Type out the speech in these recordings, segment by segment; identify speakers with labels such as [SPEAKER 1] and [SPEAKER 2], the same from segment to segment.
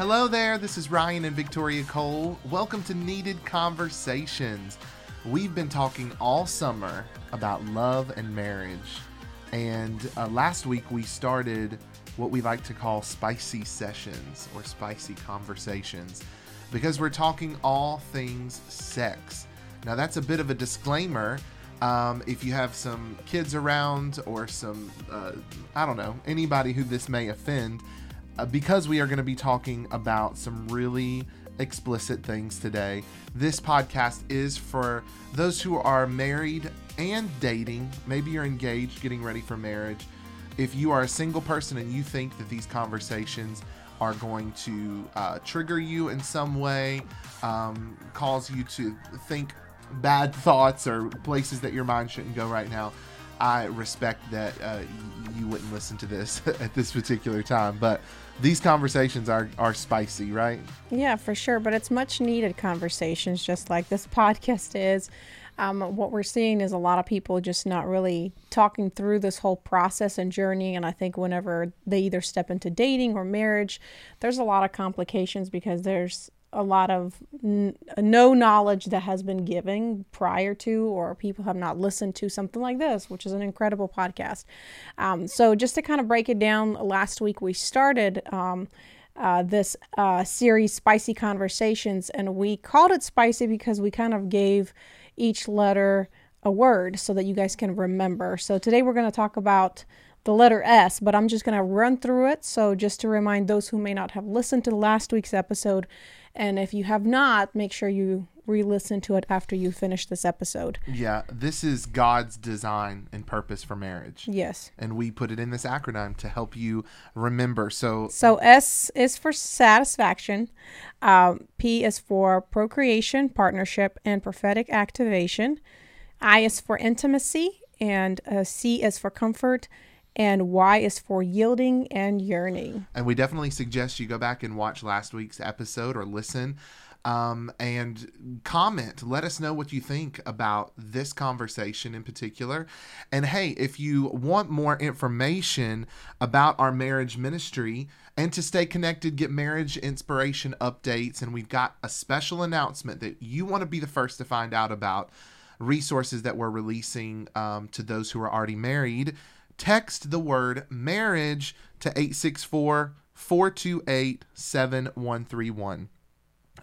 [SPEAKER 1] Hello there, this is Ryan and Victoria Cole. Welcome to Needed Conversations. We've been talking all summer about love and marriage. And uh, last week we started what we like to call spicy sessions or spicy conversations because we're talking all things sex. Now, that's a bit of a disclaimer. Um, if you have some kids around or some, uh, I don't know, anybody who this may offend, because we are going to be talking about some really explicit things today. This podcast is for those who are married and dating. Maybe you're engaged, getting ready for marriage. If you are a single person and you think that these conversations are going to uh, trigger you in some way, um, cause you to think bad thoughts or places that your mind shouldn't go right now, I respect that uh, you wouldn't listen to this at this particular time. But these conversations are, are spicy, right?
[SPEAKER 2] Yeah, for sure. But it's much needed conversations, just like this podcast is. Um, what we're seeing is a lot of people just not really talking through this whole process and journey. And I think whenever they either step into dating or marriage, there's a lot of complications because there's a lot of n- no knowledge that has been given prior to, or people have not listened to something like this, which is an incredible podcast. Um, so, just to kind of break it down, last week we started. Um, uh, this uh, series, Spicy Conversations, and we called it spicy because we kind of gave each letter a word so that you guys can remember. So today we're going to talk about the letter S, but I'm just going to run through it. So just to remind those who may not have listened to last week's episode, and if you have not, make sure you re listen to it after you finish this episode.
[SPEAKER 1] Yeah, this is God's design and purpose for marriage.
[SPEAKER 2] Yes.
[SPEAKER 1] And we put it in this acronym to help you remember. So,
[SPEAKER 2] so S is for satisfaction, um, P is for procreation, partnership, and prophetic activation, I is for intimacy, and uh, C is for comfort and Y is for yielding and yearning.
[SPEAKER 1] And we definitely suggest you go back and watch last week's episode or listen um, and comment. Let us know what you think about this conversation in particular. And hey, if you want more information about our marriage ministry and to stay connected, get marriage inspiration updates, and we've got a special announcement that you want to be the first to find out about resources that we're releasing um, to those who are already married text the word marriage to 864 428 7131.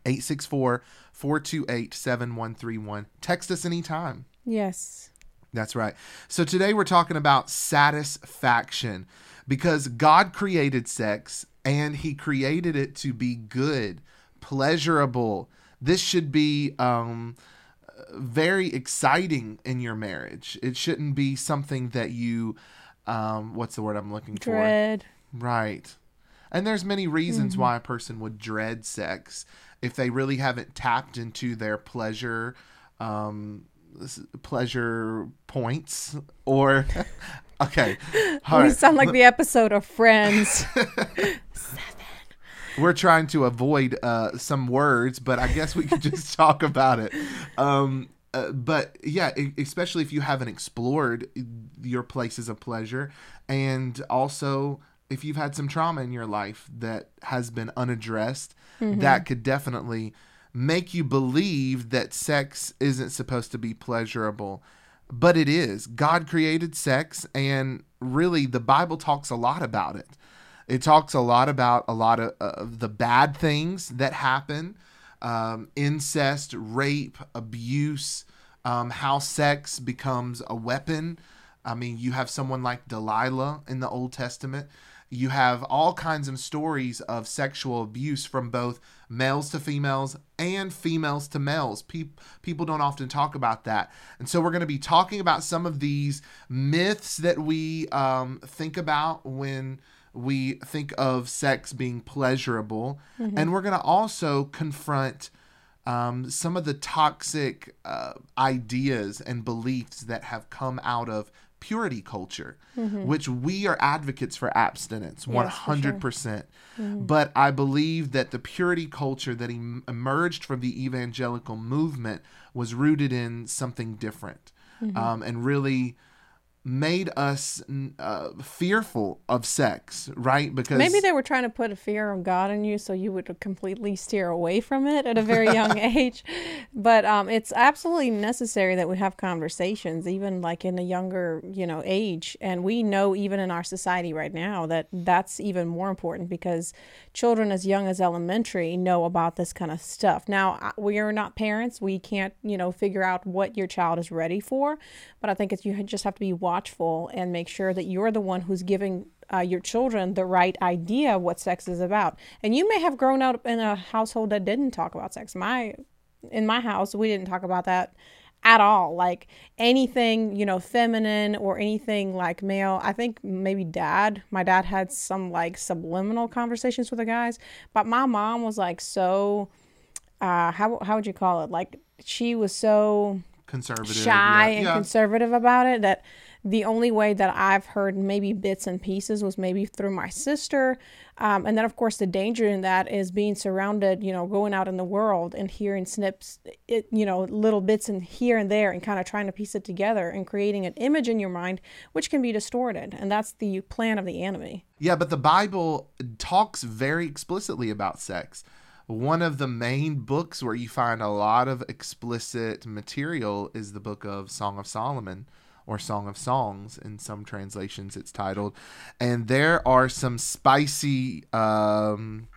[SPEAKER 1] 864 428 7131. Text us anytime.
[SPEAKER 2] Yes.
[SPEAKER 1] That's right. So today we're talking about satisfaction because God created sex and he created it to be good, pleasurable. This should be um, very exciting in your marriage. It shouldn't be something that you um, what's the word I'm looking
[SPEAKER 2] dread.
[SPEAKER 1] for? Dread. Right. And there's many reasons mm-hmm. why a person would dread sex if they really haven't tapped into their pleasure um, pleasure points or okay.
[SPEAKER 2] All we right. sound like the episode of Friends.
[SPEAKER 1] We're trying to avoid uh, some words, but I guess we could just talk about it. Um, uh, but yeah, especially if you haven't explored your places of pleasure, and also if you've had some trauma in your life that has been unaddressed, mm-hmm. that could definitely make you believe that sex isn't supposed to be pleasurable. But it is. God created sex, and really, the Bible talks a lot about it. It talks a lot about a lot of, of the bad things that happen um, incest, rape, abuse, um, how sex becomes a weapon. I mean, you have someone like Delilah in the Old Testament. You have all kinds of stories of sexual abuse from both males to females and females to males. Pe- people don't often talk about that. And so we're going to be talking about some of these myths that we um, think about when we think of sex being pleasurable. Mm-hmm. And we're going to also confront um, some of the toxic uh, ideas and beliefs that have come out of purity culture, mm-hmm. which we are advocates for abstinence, yes, 100%. For sure. mm-hmm. But I believe that the purity culture that em- emerged from the evangelical movement was rooted in something different mm-hmm. um, and really made us uh, fearful of sex, right? Because
[SPEAKER 2] maybe they were trying to put a fear of God in you so you would completely steer away from it at a very young age. But um, it's absolutely necessary that we have conversations, even like in a younger, you know, age. And we know even in our society right now that that's even more important because children as young as elementary know about this kind of stuff. Now, we are not parents; we can't, you know, figure out what your child is ready for. But I think it's you just have to be watchful and make sure that you're the one who's giving uh, your children the right idea of what sex is about. And you may have grown up in a household that didn't talk about sex. My in my house, we didn't talk about that at all. Like anything, you know, feminine or anything like male. I think maybe dad, my dad had some like subliminal conversations with the guys, but my mom was like so uh how how would you call it? Like she was so
[SPEAKER 1] conservative,
[SPEAKER 2] shy
[SPEAKER 1] yeah.
[SPEAKER 2] and
[SPEAKER 1] yeah.
[SPEAKER 2] conservative about it that the only way that I've heard maybe bits and pieces was maybe through my sister. Um, and then, of course, the danger in that is being surrounded, you know, going out in the world and hearing snips, it, you know, little bits and here and there and kind of trying to piece it together and creating an image in your mind, which can be distorted. And that's the plan of the enemy.
[SPEAKER 1] Yeah, but the Bible talks very explicitly about sex one of the main books where you find a lot of explicit material is the book of Song of Solomon or Song of Songs in some translations it's titled. And there are some spicy um,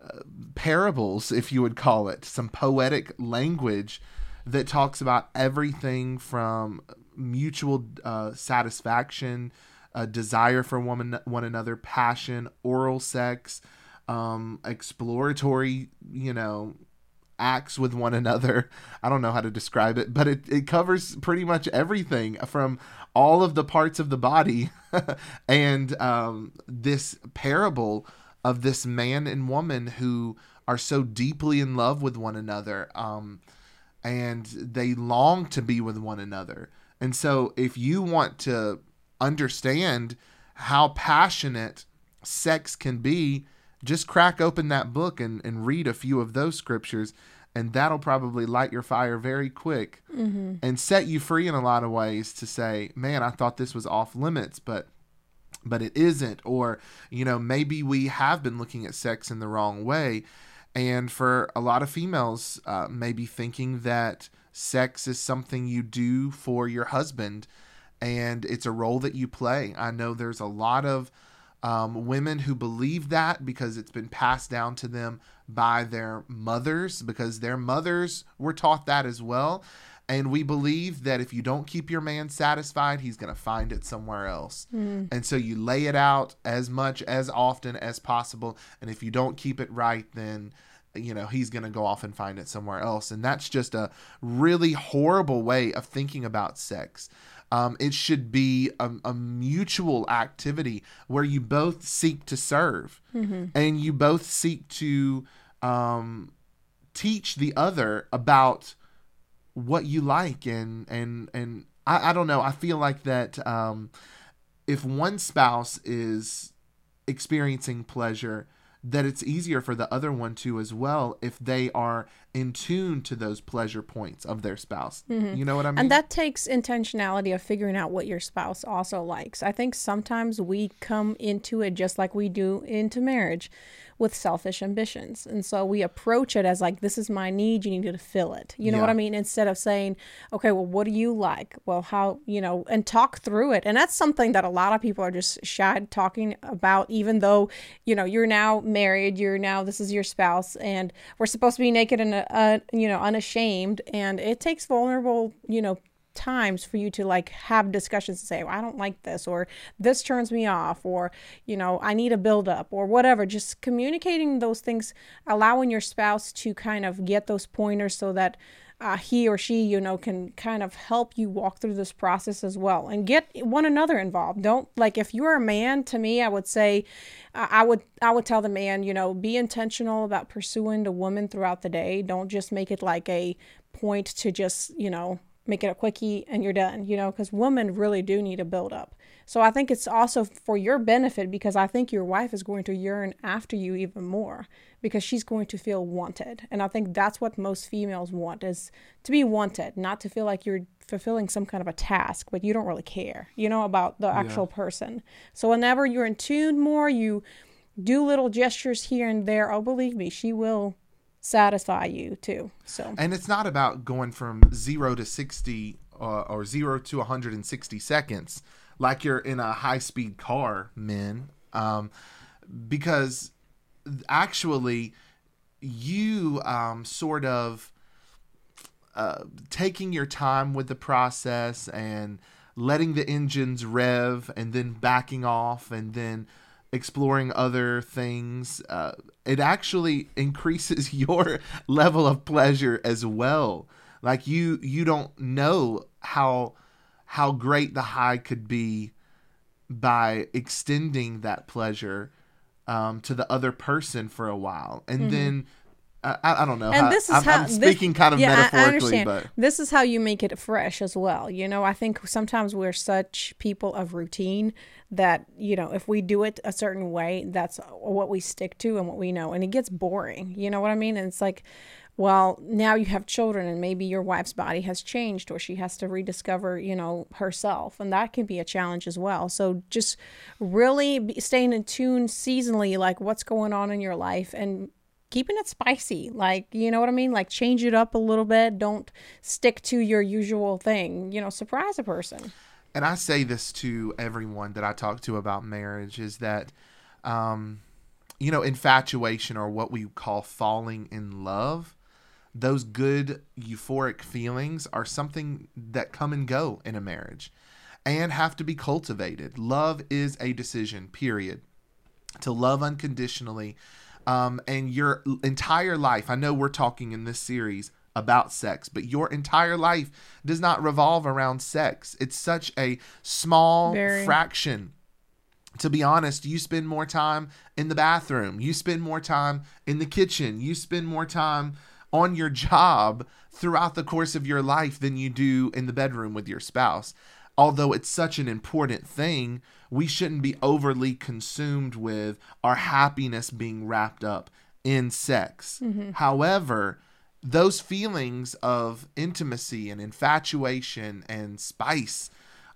[SPEAKER 1] uh, parables if you would call it some poetic language that talks about everything from mutual uh, satisfaction a desire for one, one another passion oral sex um, exploratory, you know, acts with one another. I don't know how to describe it, but it, it covers pretty much everything from all of the parts of the body. and um, this parable of this man and woman who are so deeply in love with one another um, and they long to be with one another. And so, if you want to understand how passionate sex can be, just crack open that book and, and read a few of those scriptures and that'll probably light your fire very quick mm-hmm. and set you free in a lot of ways to say man i thought this was off limits but but it isn't or you know maybe we have been looking at sex in the wrong way and for a lot of females uh, maybe thinking that sex is something you do for your husband and it's a role that you play i know there's a lot of um, women who believe that because it's been passed down to them by their mothers, because their mothers were taught that as well. And we believe that if you don't keep your man satisfied, he's going to find it somewhere else. Mm. And so you lay it out as much, as often as possible. And if you don't keep it right, then you know he's going to go off and find it somewhere else and that's just a really horrible way of thinking about sex um, it should be a, a, mutual activity where you both seek to serve mm-hmm. and you both seek to um, teach the other about what you like and and and I, I don't know. I feel like that um, if one spouse is experiencing pleasure, that it's easier for the other one to as well if they are in tune to those pleasure points of their spouse. Mm-hmm. You know what I mean?
[SPEAKER 2] And that takes intentionality of figuring out what your spouse also likes. I think sometimes we come into it just like we do into marriage with selfish ambitions. And so we approach it as like, this is my need, you need to fill it. You know yeah. what I mean? Instead of saying, okay, well, what do you like? Well, how, you know, and talk through it. And that's something that a lot of people are just shy talking about, even though, you know, you're now married, you're now, this is your spouse, and we're supposed to be naked and, uh, you know, unashamed. And it takes vulnerable, you know, times for you to like have discussions and say, well, I don't like this, or this turns me off, or, you know, I need a build up, or whatever. Just communicating those things, allowing your spouse to kind of get those pointers so that uh, he or she, you know, can kind of help you walk through this process as well and get one another involved. Don't like if you're a man, to me, I would say, uh, I would I would tell the man, you know, be intentional about pursuing the woman throughout the day. Don't just make it like a point to just, you know, make it a quickie and you're done, you know, because women really do need a build up. So I think it's also for your benefit because I think your wife is going to yearn after you even more because she's going to feel wanted. And I think that's what most females want is to be wanted, not to feel like you're fulfilling some kind of a task, but you don't really care, you know, about the actual yeah. person. So whenever you're in tune more, you do little gestures here and there. Oh, believe me, she will satisfy you too. So
[SPEAKER 1] and it's not about going from zero to sixty uh, or zero to 160 seconds like you're in a high speed car, men. Um, because actually, you um, sort of uh, taking your time with the process and letting the engines rev and then backing off and then exploring other things, uh, it actually increases your level of pleasure as well. Like you, you don't know how how great the high could be by extending that pleasure um, to the other person for a while, and mm-hmm. then I, I, don't know. And how, this is I'm, how I'm speaking
[SPEAKER 2] this, kind of yeah, metaphorically, I, I but this is how you make it fresh as well. You know, I think sometimes we're such people of routine that you know if we do it a certain way, that's what we stick to and what we know, and it gets boring. You know what I mean? And it's like well, now you have children and maybe your wife's body has changed or she has to rediscover, you know, herself. And that can be a challenge as well. So just really staying in tune seasonally, like what's going on in your life and keeping it spicy. Like, you know what I mean? Like change it up a little bit. Don't stick to your usual thing. You know, surprise a person.
[SPEAKER 1] And I say this to everyone that I talk to about marriage is that, um, you know, infatuation or what we call falling in love those good euphoric feelings are something that come and go in a marriage and have to be cultivated. Love is a decision, period. To love unconditionally. Um, and your entire life, I know we're talking in this series about sex, but your entire life does not revolve around sex. It's such a small Very. fraction. To be honest, you spend more time in the bathroom, you spend more time in the kitchen, you spend more time on your job throughout the course of your life than you do in the bedroom with your spouse. Although it's such an important thing, we shouldn't be overly consumed with our happiness being wrapped up in sex. Mm-hmm. However, those feelings of intimacy and infatuation and spice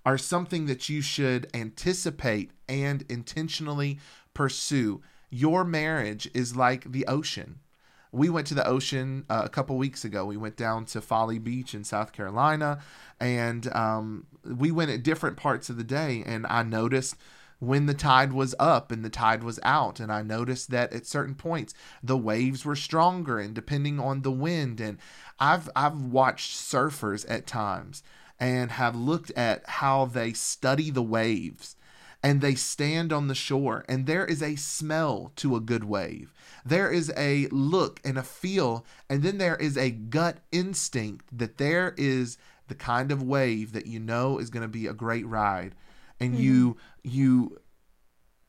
[SPEAKER 1] are something that you should anticipate and intentionally pursue. Your marriage is like the ocean we went to the ocean uh, a couple weeks ago. We went down to Folly Beach in South Carolina, and um, we went at different parts of the day. And I noticed when the tide was up and the tide was out, and I noticed that at certain points the waves were stronger, and depending on the wind. And I've I've watched surfers at times and have looked at how they study the waves and they stand on the shore and there is a smell to a good wave there is a look and a feel, and then there is a gut instinct that there is the kind of wave that you know is going to be a great ride, and mm-hmm. you you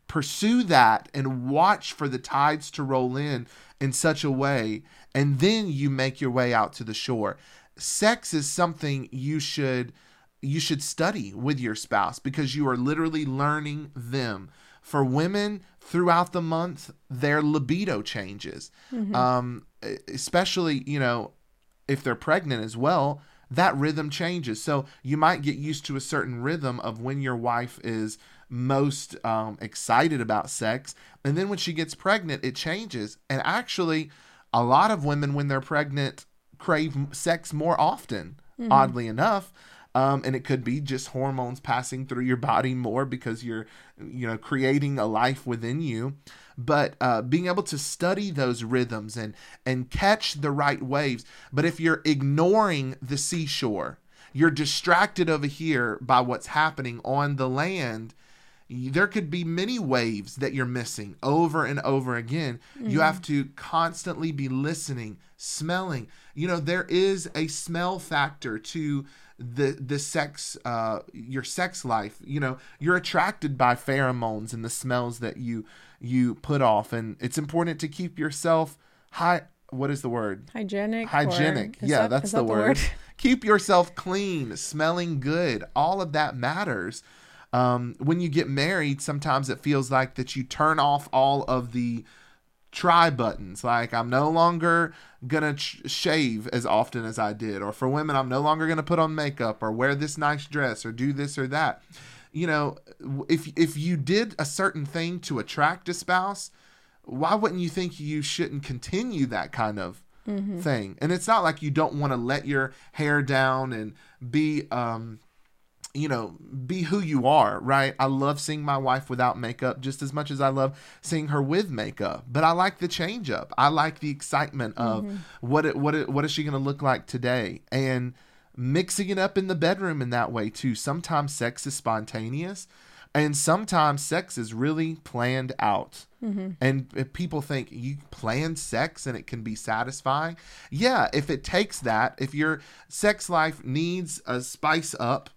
[SPEAKER 1] pursue that and watch for the tides to roll in in such a way, and then you make your way out to the shore. Sex is something you should you should study with your spouse because you are literally learning them. For women, throughout the month, their libido changes. Mm-hmm. Um, especially, you know, if they're pregnant as well, that rhythm changes. So you might get used to a certain rhythm of when your wife is most um, excited about sex. And then when she gets pregnant, it changes. And actually, a lot of women, when they're pregnant, crave sex more often, mm-hmm. oddly enough. Um, and it could be just hormones passing through your body more because you're you know creating a life within you but uh, being able to study those rhythms and and catch the right waves but if you're ignoring the seashore you're distracted over here by what's happening on the land there could be many waves that you're missing over and over again. Mm-hmm. You have to constantly be listening, smelling. You know, there is a smell factor to the the sex uh your sex life you know you're attracted by pheromones and the smells that you you put off. And it's important to keep yourself high what is the word?
[SPEAKER 2] Hygienic
[SPEAKER 1] hygienic. yeah that, that's the, that word. the word? Keep yourself clean smelling good. All of that matters. Um, when you get married, sometimes it feels like that you turn off all of the try buttons. Like I'm no longer gonna ch- shave as often as I did, or for women, I'm no longer gonna put on makeup or wear this nice dress or do this or that. You know, if if you did a certain thing to attract a spouse, why wouldn't you think you shouldn't continue that kind of mm-hmm. thing? And it's not like you don't want to let your hair down and be um you know, be who you are, right? I love seeing my wife without makeup just as much as I love seeing her with makeup. But I like the change up. I like the excitement of mm-hmm. what it, what it, what is she going to look like today? And mixing it up in the bedroom in that way too. Sometimes sex is spontaneous and sometimes sex is really planned out. Mm-hmm. And if people think you plan sex and it can be satisfying, yeah, if it takes that, if your sex life needs a spice up,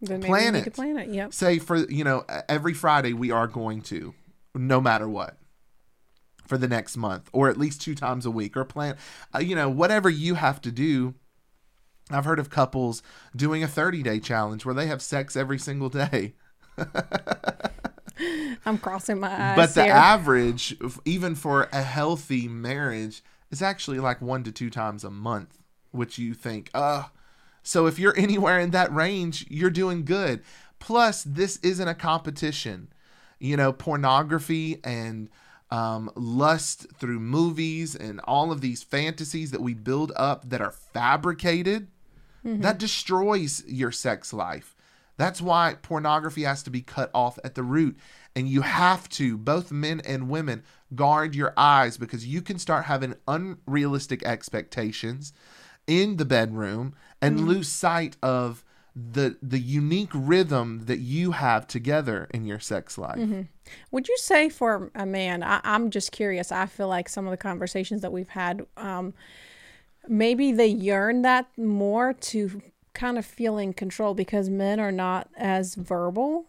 [SPEAKER 2] then plan it. plan it. Yep.
[SPEAKER 1] Say for you know every Friday we are going to, no matter what, for the next month, or at least two times a week, or plan, uh, you know whatever you have to do. I've heard of couples doing a 30 day challenge where they have sex every single day.
[SPEAKER 2] I'm crossing my eyes.
[SPEAKER 1] But the
[SPEAKER 2] here.
[SPEAKER 1] average, even for a healthy marriage, is actually like one to two times a month, which you think, uh, so if you're anywhere in that range, you're doing good. Plus, this isn't a competition. You know, pornography and um, lust through movies and all of these fantasies that we build up that are fabricated, mm-hmm. that destroys your sex life. That's why pornography has to be cut off at the root. And you have to, both men and women, guard your eyes because you can start having unrealistic expectations in the bedroom and mm-hmm. lose sight of the the unique rhythm that you have together in your sex life. Mm-hmm.
[SPEAKER 2] Would you say for a man? I, am just curious. I feel like some of the conversations that we've had, um, maybe they yearn that more to kind of feel in control because men are not as verbal.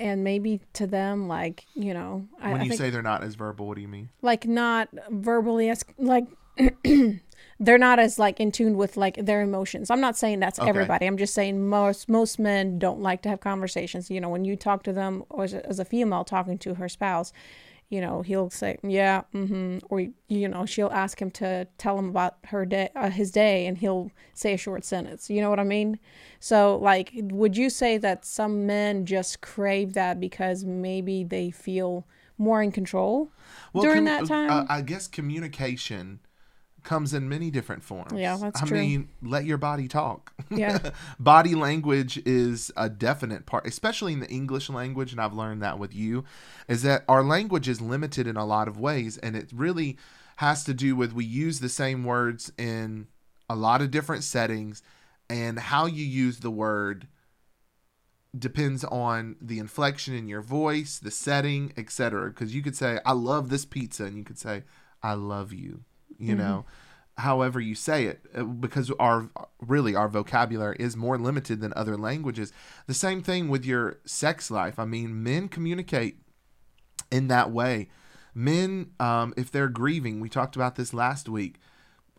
[SPEAKER 2] And maybe to them, like you know,
[SPEAKER 1] when I, you I say they're not as verbal, what do you mean?
[SPEAKER 2] Like not verbally as like they're not as like in tune with like their emotions. I'm not saying that's okay. everybody. I'm just saying most most men don't like to have conversations. You know, when you talk to them or as a, as a female talking to her spouse, you know, he'll say, "Yeah, mm-hmm," or you know, she'll ask him to tell him about her day, uh, his day, and he'll say a short sentence. You know what I mean? So, like, would you say that some men just crave that because maybe they feel more in control well, during com- that time?
[SPEAKER 1] Uh, I guess communication comes in many different forms.
[SPEAKER 2] Yeah, that's
[SPEAKER 1] I
[SPEAKER 2] true.
[SPEAKER 1] I mean, let your body talk.
[SPEAKER 2] Yeah.
[SPEAKER 1] body language is a definite part, especially in the English language, and I've learned that with you, is that our language is limited in a lot of ways, and it really has to do with we use the same words in a lot of different settings, and how you use the word depends on the inflection in your voice, the setting, etc. Because you could say, I love this pizza, and you could say, I love you you mm-hmm. know however you say it uh, because our really our vocabulary is more limited than other languages. The same thing with your sex life. I mean men communicate in that way. Men um, if they're grieving we talked about this last week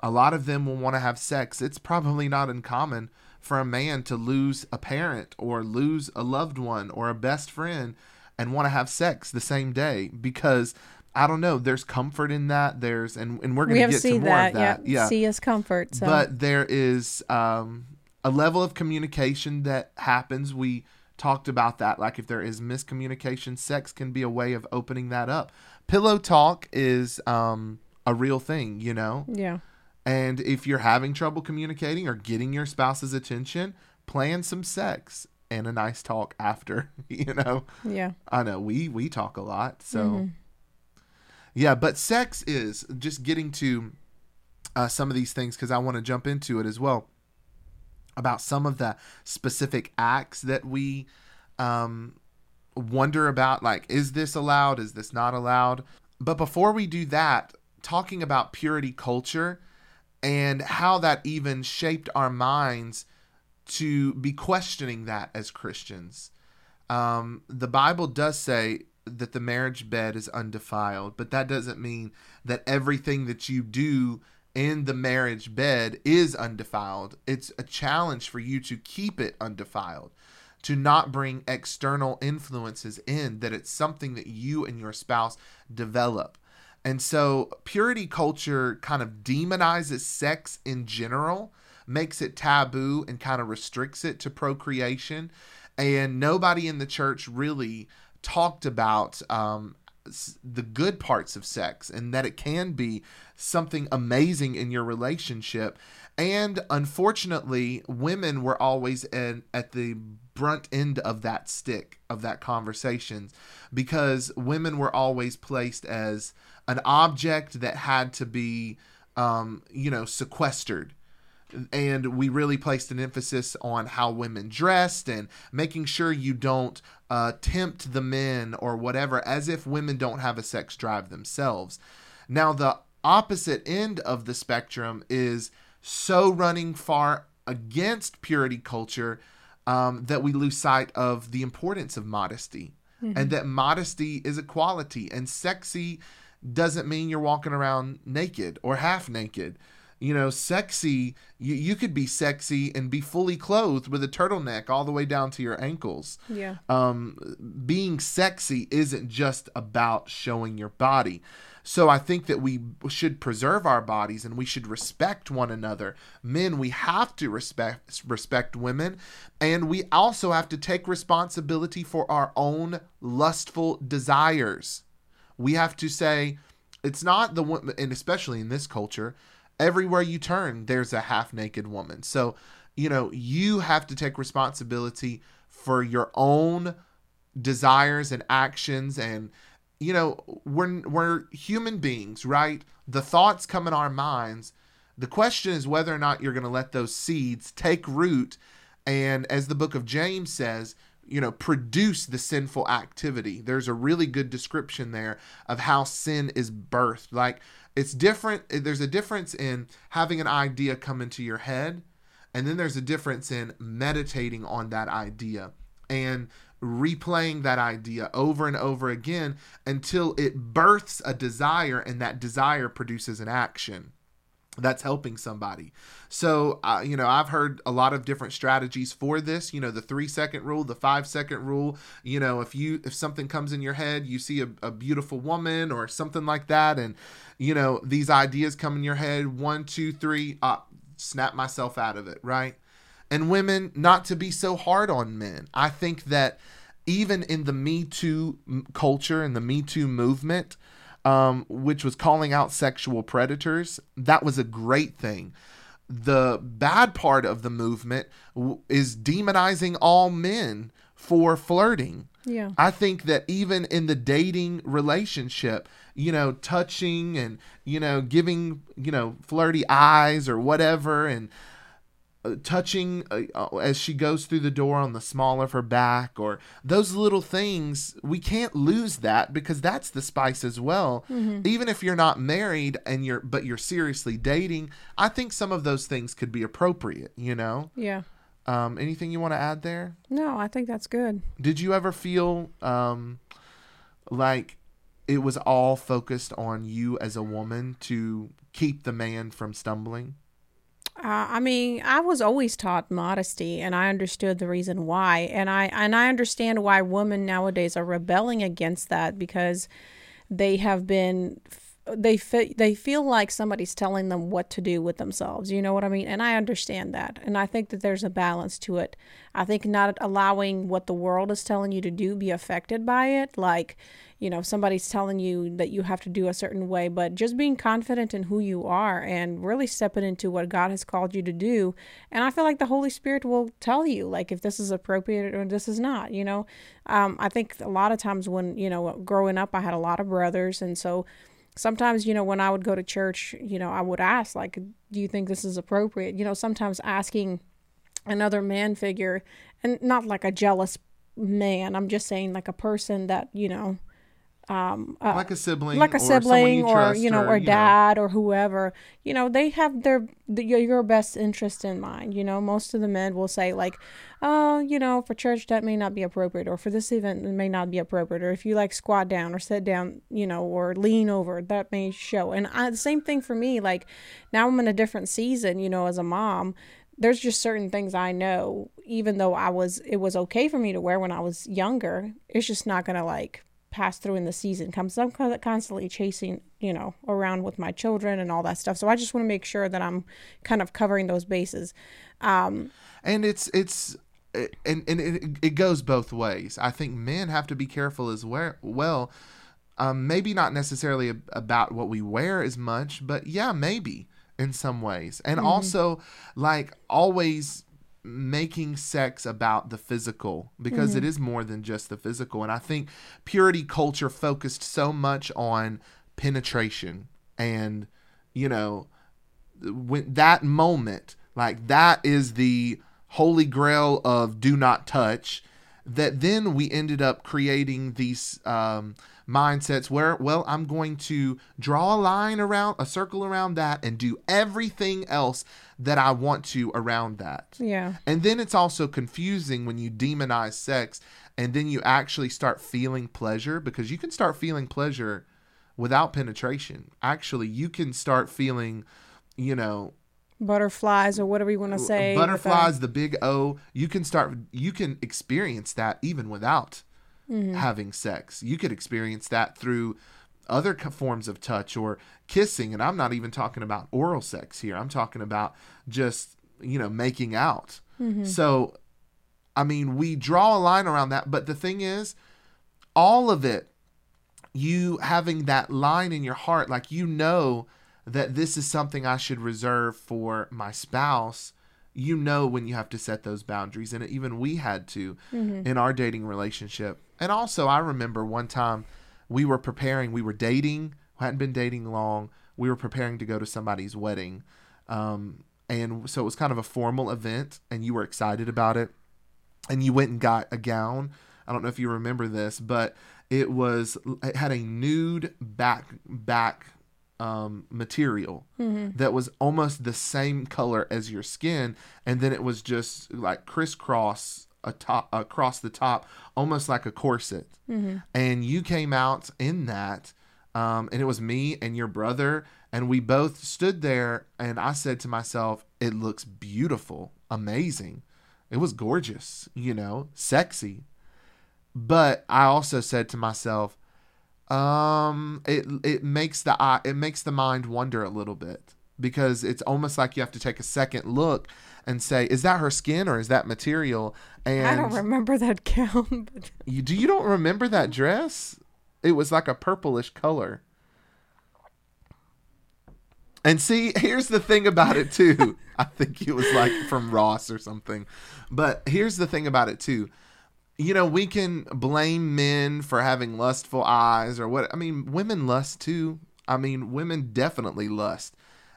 [SPEAKER 1] a lot of them will want to have sex. It's probably not uncommon for a man to lose a parent or lose a loved one or a best friend and want to have sex the same day because I don't know. There's comfort in that. There's and, and we're going to get to more that, of that.
[SPEAKER 2] Yeah, see us comfort. So.
[SPEAKER 1] But there is um, a level of communication that happens. We talked about that. Like if there is miscommunication, sex can be a way of opening that up. Pillow talk is um, a real thing, you know.
[SPEAKER 2] Yeah.
[SPEAKER 1] And if you're having trouble communicating or getting your spouse's attention, plan some sex and a nice talk after. You know.
[SPEAKER 2] Yeah.
[SPEAKER 1] I know we we talk a lot, so. Mm-hmm yeah, but sex is just getting to uh, some of these things because I want to jump into it as well about some of the specific acts that we um, wonder about. Like, is this allowed? Is this not allowed? But before we do that, talking about purity culture and how that even shaped our minds to be questioning that as Christians. Um, the Bible does say that the marriage bed is undefiled, but that doesn't mean that everything that you do in the marriage bed is undefiled. It's a challenge for you to keep it undefiled. to not bring external influences in, that it's something that you and your spouse develop. And so purity culture kind of demonizes sex in general, makes it taboo, and kind of restricts it to procreation. And nobody in the church really talked about um, the good parts of sex and that it can be something amazing in your relationship. And unfortunately, women were always in, at the brunt end of that stick of that conversation because women were always placed as an object that had to be, um, you know, sequestered and we really placed an emphasis on how women dressed and making sure you don't uh, tempt the men or whatever as if women don't have a sex drive themselves. Now, the opposite end of the spectrum is so running far against purity culture um, that we lose sight of the importance of modesty mm-hmm. and that modesty is a quality and sexy doesn't mean you're walking around naked or half naked you know, sexy, you, you could be sexy and be fully clothed with a turtleneck all the way down to your ankles.
[SPEAKER 2] Yeah.
[SPEAKER 1] Um, being sexy isn't just about showing your body. So I think that we should preserve our bodies and we should respect one another. Men, we have to respect respect women, and we also have to take responsibility for our own lustful desires. We have to say it's not the and especially in this culture, everywhere you turn, there's a half naked woman. So, you know, you have to take responsibility for your own desires and actions. And you know we're we're human beings right? The thoughts come in our minds. The question is whether or not you're going to let those seeds take root. And as the book of james says you know produce the sinful activity. There's a really good description there of how sin is birthed. Like it's different there's a difference in having an idea come into your head and then there's a difference in meditating on that idea and replaying that idea over and over again until it births a desire and that desire produces an action that's helping somebody. So, uh, you know, I've heard a lot of different strategies for this. You know, the three second rule, the five second rule. You know, if you if something comes in your head, you see a, a beautiful woman or something like that, and you know these ideas come in your head. One, two, three. Uh, snap myself out of it, right? And women, not to be so hard on men. I think that even in the Me Too culture and the Me Too movement, um, which was calling out sexual predators. That was a great thing. The bad part of the movement w- is demonizing all men for flirting.
[SPEAKER 2] Yeah.
[SPEAKER 1] I think that even in the dating relationship, you know, touching and, you know, giving, you know, flirty eyes or whatever and touching uh, uh, as she goes through the door on the small of her back or those little things we can't lose that because that's the spice as well. Mm-hmm. even if you're not married and you're but you're seriously dating i think some of those things could be appropriate you know?
[SPEAKER 2] Yeah.
[SPEAKER 1] Um anything you want to add there?
[SPEAKER 2] No i think that's good.
[SPEAKER 1] Did you ever feel um like it was all focused on you as a woman to keep the man from stumbling
[SPEAKER 2] uh, I mean, I was always taught modesty, and I understood the reason why, and I and I understand why women nowadays are rebelling against that because they have been they fe- they feel like somebody's telling them what to do with themselves. You know what I mean? And I understand that, and I think that there's a balance to it. I think not allowing what the world is telling you to do be affected by it, like you know somebody's telling you that you have to do a certain way but just being confident in who you are and really stepping into what god has called you to do. And i feel like the holy spirit will tell you like if this is appropriate or this is not you know? Um, i think a lot of times when you know growing up i had a lot of brothers. And so sometimes you know when i would go to church you know i would ask like do you think this is appropriate? You know sometimes asking another man figure and not like a jealous man i'm just saying like a person that you know um,
[SPEAKER 1] uh, like a sibling,
[SPEAKER 2] like a sibling, or, or you know, or, or dad, know. or whoever. You know, they have their the, your best interest in mind. You know, most of the men will say like, "Oh, you know, for church that may not be appropriate, or for this event it may not be appropriate, or if you like squat down or sit down, you know, or lean over, that may show." And I, the same thing for me. Like now I'm in a different season. You know, as a mom, there's just certain things I know, even though I was, it was okay for me to wear when I was younger. It's just not gonna like pass through in the season. Comes I'm constantly chasing, you know, around with my children and all that stuff. So I just want to make sure that I'm kind of covering those bases. Um,
[SPEAKER 1] and it's it's and and it, it goes both ways. I think men have to be careful as well. Um, maybe not necessarily about what we wear as much, but yeah, maybe in some ways. And mm-hmm. also, like always making sex about the physical because mm-hmm. it is more than just the physical. And I think purity culture focused so much on penetration and, you know, when that moment, like that is the holy grail of do not touch that then we ended up creating these um, mindsets where well i'm going to draw a line around a circle around that and do everything else that i want to around that.
[SPEAKER 2] Yeah.
[SPEAKER 1] And then it's also confusing when you demonize sex and then you actually start feeling pleasure because you can start feeling pleasure without penetration. Actually you can start feeling you know
[SPEAKER 2] butterflies or whatever you want to say.
[SPEAKER 1] Butterflies, the big O. You can start. You can experience that even without mm-hmm. having sex. You could experience that through other forms of touch or kissing. And I'm not even talking about oral sex here. I'm talking about just you know making out. Mm-hmm. So, I mean, we draw a line around that. But the thing is, all of it, you having that line in your heart, like you know that this is something I should reserve for my spouse, you know when you have to set those boundaries. And even we had to mm-hmm. in our dating relationship. And also, I remember one time we were preparing, we were dating, hadn't been dating long. We were preparing to go to somebody's wedding. Um, and so it was kind of a formal event, and you were excited about it. And you went and got a gown. I don't know if you remember this, but it was it had a nude back back um, material mm-hmm. that was almost the same color as your skin, and then it was just like crisscross top across the top, almost like a corset. Mm-hmm. And you came out in that, um, and it was me and your brother, and we both stood there, and I said to myself, "It looks beautiful, amazing. It was gorgeous, you know, sexy." But I also said to myself, um, it it makes the eye it makes the mind wonder a little bit because it's almost like you have to take a second look and say, is that her skin or is that material? And
[SPEAKER 2] I don't remember that gown. But...
[SPEAKER 1] You do you don't remember that dress? It was like a purplish color. And see, here's the thing about it too. I think it was like from Ross or something. But here's the thing about it too you know, we can blame men for having lustful eyes or what. I mean, women lust too. I mean, women definitely lust.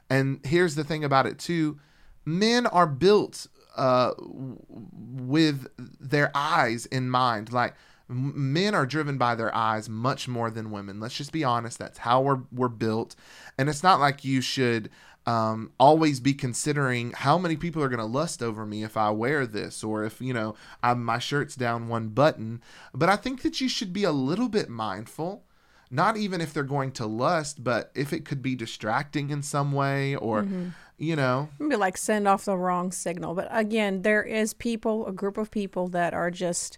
[SPEAKER 1] And here's the thing about it too men are built uh, with their eyes in mind. Like, men are driven by their eyes much more than women. Let's just be honest. That's how we're, we're built. And it's not like you should um, always be considering how many people are going to lust over me if I wear this or if, you know, I'm, my shirt's down one button. But I think that you should be a little bit mindful, not even if they're going to lust, but if it could be distracting in some way or, mm-hmm. you know.
[SPEAKER 2] Maybe like send off the wrong signal. But again, there is people, a group of people that are just,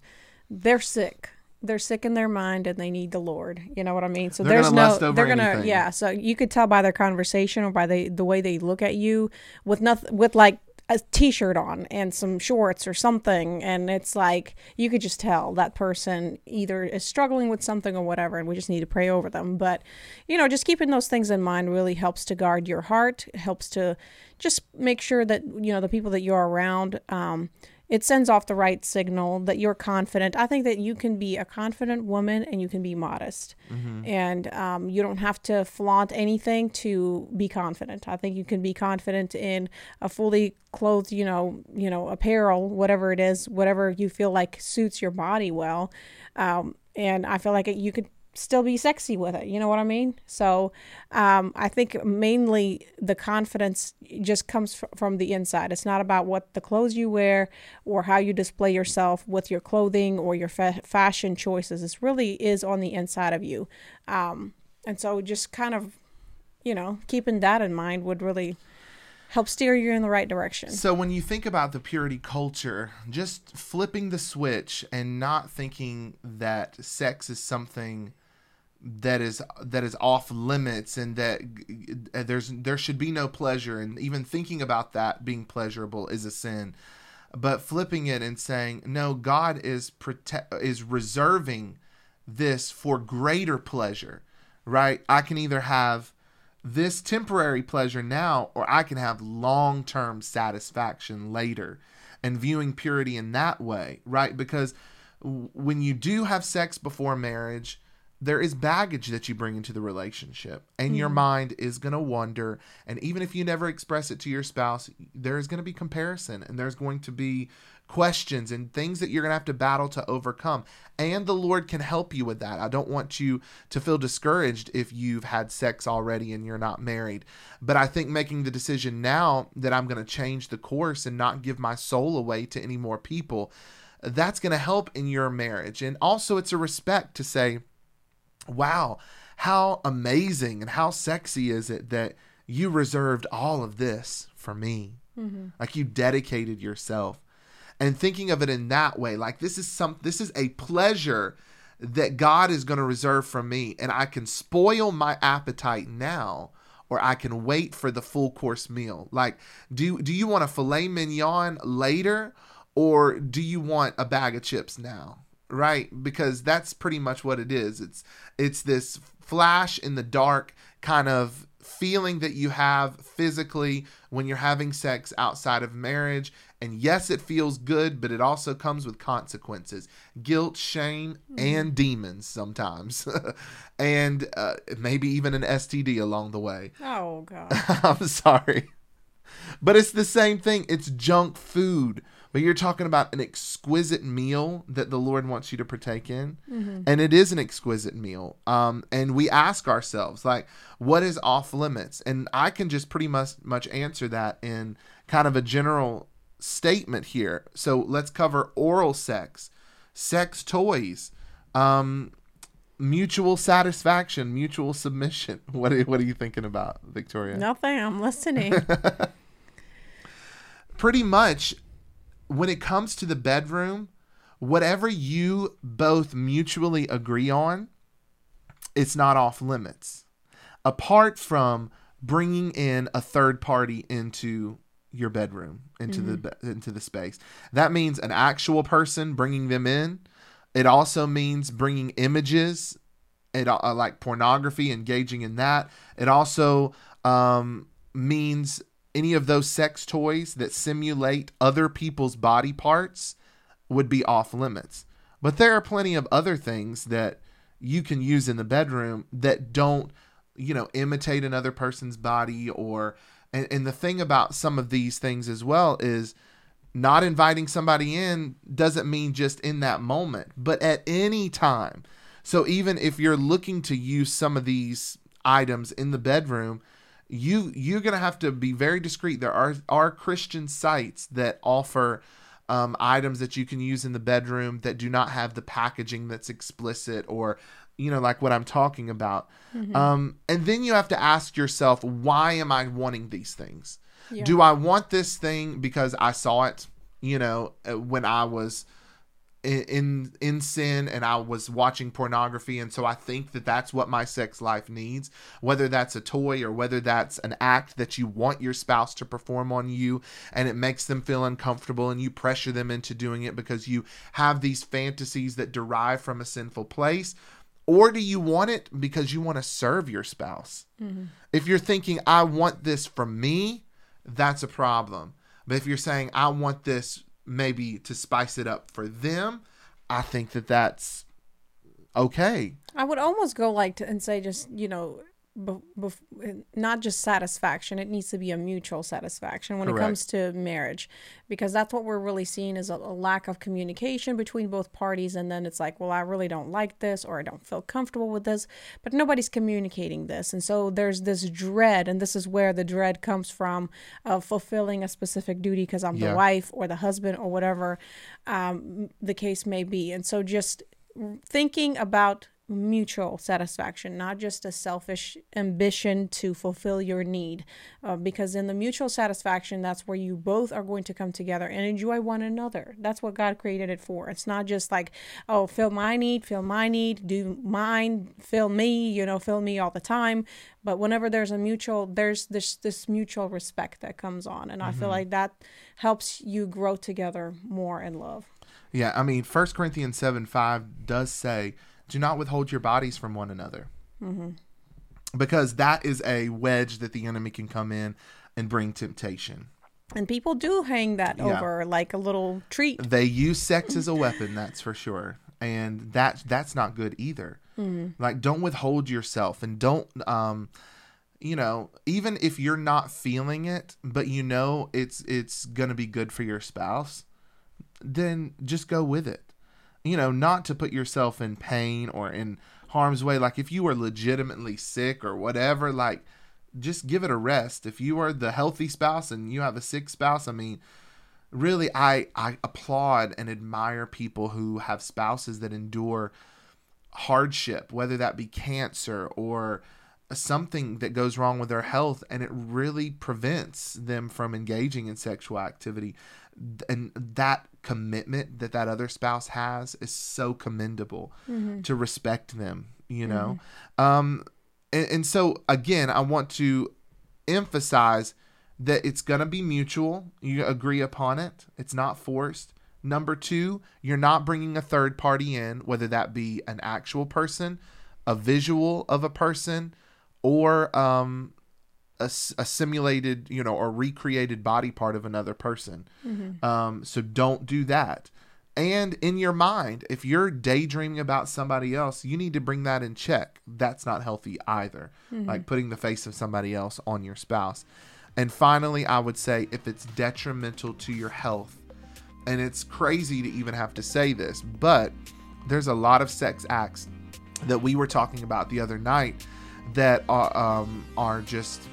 [SPEAKER 2] they're sick they're sick in their mind and they need the Lord. You know what I mean? So
[SPEAKER 1] they're
[SPEAKER 2] there's
[SPEAKER 1] no they're
[SPEAKER 2] gonna
[SPEAKER 1] anything.
[SPEAKER 2] yeah. So you could tell by their conversation or by the the way they look at you with nothing with like a t-shirt on and some shorts or something and it's like you could just tell that person either is struggling with something or whatever and we just need to pray over them but you know just keeping those things in mind really helps to guard your heart helps to just make sure that you know the people that you're around um, it sends off the right signal that you're confident. I think that you can be a confident woman and you can be modest, mm-hmm. and um, you don't have to flaunt anything to be confident. I think you can be confident in a fully clothed, you know, you know, apparel, whatever it is, whatever you feel like suits your body well. Um, and I feel like you could still be sexy with it. You know what I mean? So um, I think mainly the confidence just comes from the inside. It's not about what the clothes you wear or how you display yourself with your clothing or your fa- fashion choices. It really is on the inside of you. Um, and so just kind of, you know, keeping that in mind would really help steer you in the right direction.
[SPEAKER 1] So when you think about the purity culture, just flipping the switch and not thinking that sex is something that is that is off limits and that there's there should be no pleasure and even thinking about that being pleasurable is a sin. But flipping it and saying no god is protect is reserving this for greater pleasure right? I can either have this temporary pleasure now or i can have long-term satisfaction later and viewing purity in that way right? Because when you do have sex before marriage there is baggage that you bring into the relationship and mm-hmm. your mind is going to wonder and even if you never express it to your spouse there's going to be comparison and there's going to be questions and things that you're going to have to battle to overcome and the lord can help you with that i don't want you to feel discouraged if you've had sex already and you're not married but i think making the decision now that i'm going to change the course and not give my soul away to any more people that's going to help in your marriage and also it's a respect to say wow, how amazing and how sexy is it that you reserved all of this for me? Mm-hmm. Like you dedicated yourself. And thinking of it in that way, like this is some this is a pleasure that God is going to reserve for me and I can spoil my appetite now or I can wait for the full course meal. Like do do you want a filet mignon later or do you want a bag of chips now? Right? Because that's pretty much what it is. It's it's this flash in the dark kind of feeling that you have physically when you're having sex outside of marriage. And yes, it feels good, but it also comes with consequences guilt, shame, mm. and demons sometimes. and uh, maybe even an STD along the way.
[SPEAKER 2] Oh, God.
[SPEAKER 1] I'm sorry. But it's the same thing. It's junk food but you're talking about an exquisite meal that the Lord wants you to partake in. Mm-hmm. And it is an exquisite meal. Um, and we ask ourselves, like, what is off limits? And I can just pretty much, much answer that in kind of a general statement here. So let's cover oral sex, sex toys, um, mutual satisfaction, mutual submission. What are, what are you thinking about, Victoria?
[SPEAKER 2] Nothing. I'm listening.
[SPEAKER 1] Pretty much, when it comes to the bedroom, whatever you both mutually agree on, it's not off limits. Apart from bringing in a third party into your bedroom, into mm-hmm. the into the space. That means an actual person bringing them in. It also means bringing images, it uh, like pornography, engaging in that. It also um, means any of those sex toys that simulate other people's body parts would be off limits. But there are plenty of other things that you can use in the bedroom that don't, you know, imitate another person's body or and, and the thing about some of these things as well is not inviting somebody in doesn't mean just in that moment, but at any time. So even if you're looking to use some of these items in the bedroom, you you're gonna have to be very discreet. There are are Christian sites that offer um, items that you can use in the bedroom that do not have the packaging that's explicit or you know like what I'm talking about. Mm-hmm. Um, and then you have to ask yourself, why am I wanting these things? Yeah. Do I want this thing because I saw it, you know, uh, when I was in in sin and I was watching pornography. And so I think that that's what my sex life needs whether that's a toy or whether that's an act that you want your spouse to perform on you and it makes them feel uncomfortable and you pressure them into doing it because you have these fantasies that derive from a sinful place. Or do you want it because you want to serve your spouse? Mm-hmm. if you're thinking I want this for me that's a problem. But if you're saying I want this maybe to spice it up for them, I think that that's okay.
[SPEAKER 2] I would almost go like to and say just you know not just satisfaction it needs to be a mutual satisfaction when Correct. it comes to marriage because that's what we're really seeing is a, a, lack of communication between both parties and then it's like well i really don't like this or i don't feel comfortable with this but nobody's communicating this and so there's this dread and this is where the dread comes from of fulfilling a specific duty because i'm yeah. the wife or the husband or whatever um, the case may be and so just thinking about mutual satisfaction, not just a selfish ambition to fulfill your need. Uh, because in the mutual satisfaction, that's where you both are going to come together and enjoy one another. That's what God created it for. It's not just like, oh, fill my need, fill my need, do mine, fill me, you know, fill me all the time. But whenever there's a mutual, there's this this mutual respect that comes on, and mm-hmm. I feel mm-hmm. like that helps you grow together more in love.
[SPEAKER 1] Yeah, I mean, First Corinthians seven five does say do not withhold your bodies from one another. Mm-hmm. Because that is a wedge that the enemy can come in and bring temptation.
[SPEAKER 2] And people do hang that yeah. over like a little treat.
[SPEAKER 1] They use sex as a weapon, that's for sure. And that that's not good either. Mm-hmm. Like don't withhold yourself and don't um you know, even if you're not feeling it, but you know it's it's going to be good for your spouse, then just go with it you know, not to put yourself in pain or in harm's way. Like if you are legitimately sick or whatever, like just give it a rest. If you are the healthy spouse and you have a sick spouse, I mean, really I I applaud and admire people who have spouses that endure hardship, whether that be cancer or something that goes wrong with their health and it really prevents them from engaging in sexual activity and that commitment that that other spouse has is so commendable mm-hmm. to respect them you know mm-hmm. um and, and so again i want to emphasize that it's going to be mutual you agree upon it it's not forced number two you're not bringing a third party in whether that be an actual person a visual of a person or um a, a, simulated, you know, or recreated body part of another person. Mm-hmm. Um, so don't do that. And in your mind, if you're daydreaming about somebody else, you need to bring that in check. That's not healthy either. Mm-hmm. Like putting the face of somebody else on your spouse. And finally, I would say if it's detrimental to your health, and it's crazy to even have to say this, but there's a lot of sex acts that we were talking about the other night that are, um, are just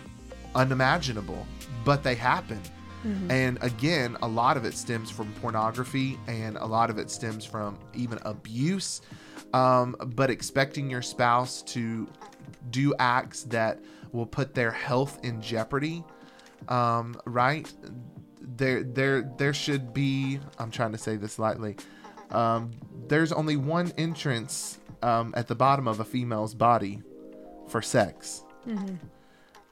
[SPEAKER 1] unimaginable, but they happen. Mm-hmm. And again, a lot of it stems from pornography and a lot of it stems from even abuse. Um, but expecting your spouse to do acts that will put their health in jeopardy, um, right? There, there, there should be. I'm trying to say this lightly. Um, there's only one entrance um, at the bottom of a female's body for sex. Mm-hmm.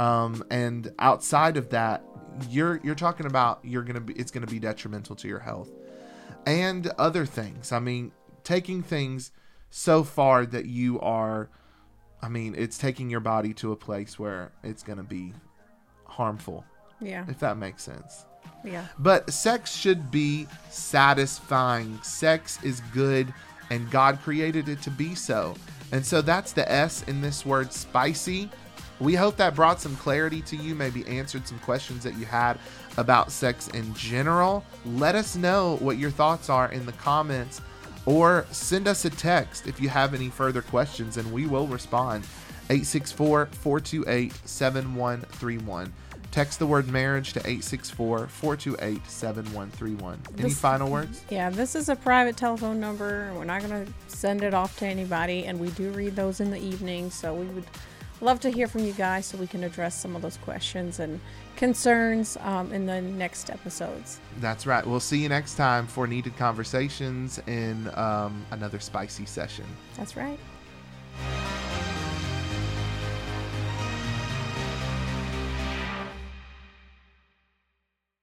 [SPEAKER 1] Um, and outside of that, you're you're talking about you're gonna be it's gonna be detrimental to your health and other things. I mean, taking things so far that you are, I mean, it's taking your body to a place where it's gonna be harmful.
[SPEAKER 2] Yeah.
[SPEAKER 1] If that makes sense.
[SPEAKER 2] Yeah.
[SPEAKER 1] But sex should be satisfying. Sex is good, and God created it to be so. And so that's the S in this word spicy. We hope that brought some clarity to you, maybe answered some questions that you had about sex in general. Let us know what your thoughts are in the comments or send us a text if you have any further questions and we will respond. 864 428 7131. Text the word marriage to 864 428 7131. Any final words?
[SPEAKER 2] Yeah, this is a private telephone number. We're not going to send it off to anybody, and we do read those in the evening. So we would love to hear from you guys so we can address some of those questions and concerns um, in the next episodes.
[SPEAKER 1] That's right. We'll see you next time for Needed Conversations in um, another spicy session.
[SPEAKER 2] That's right.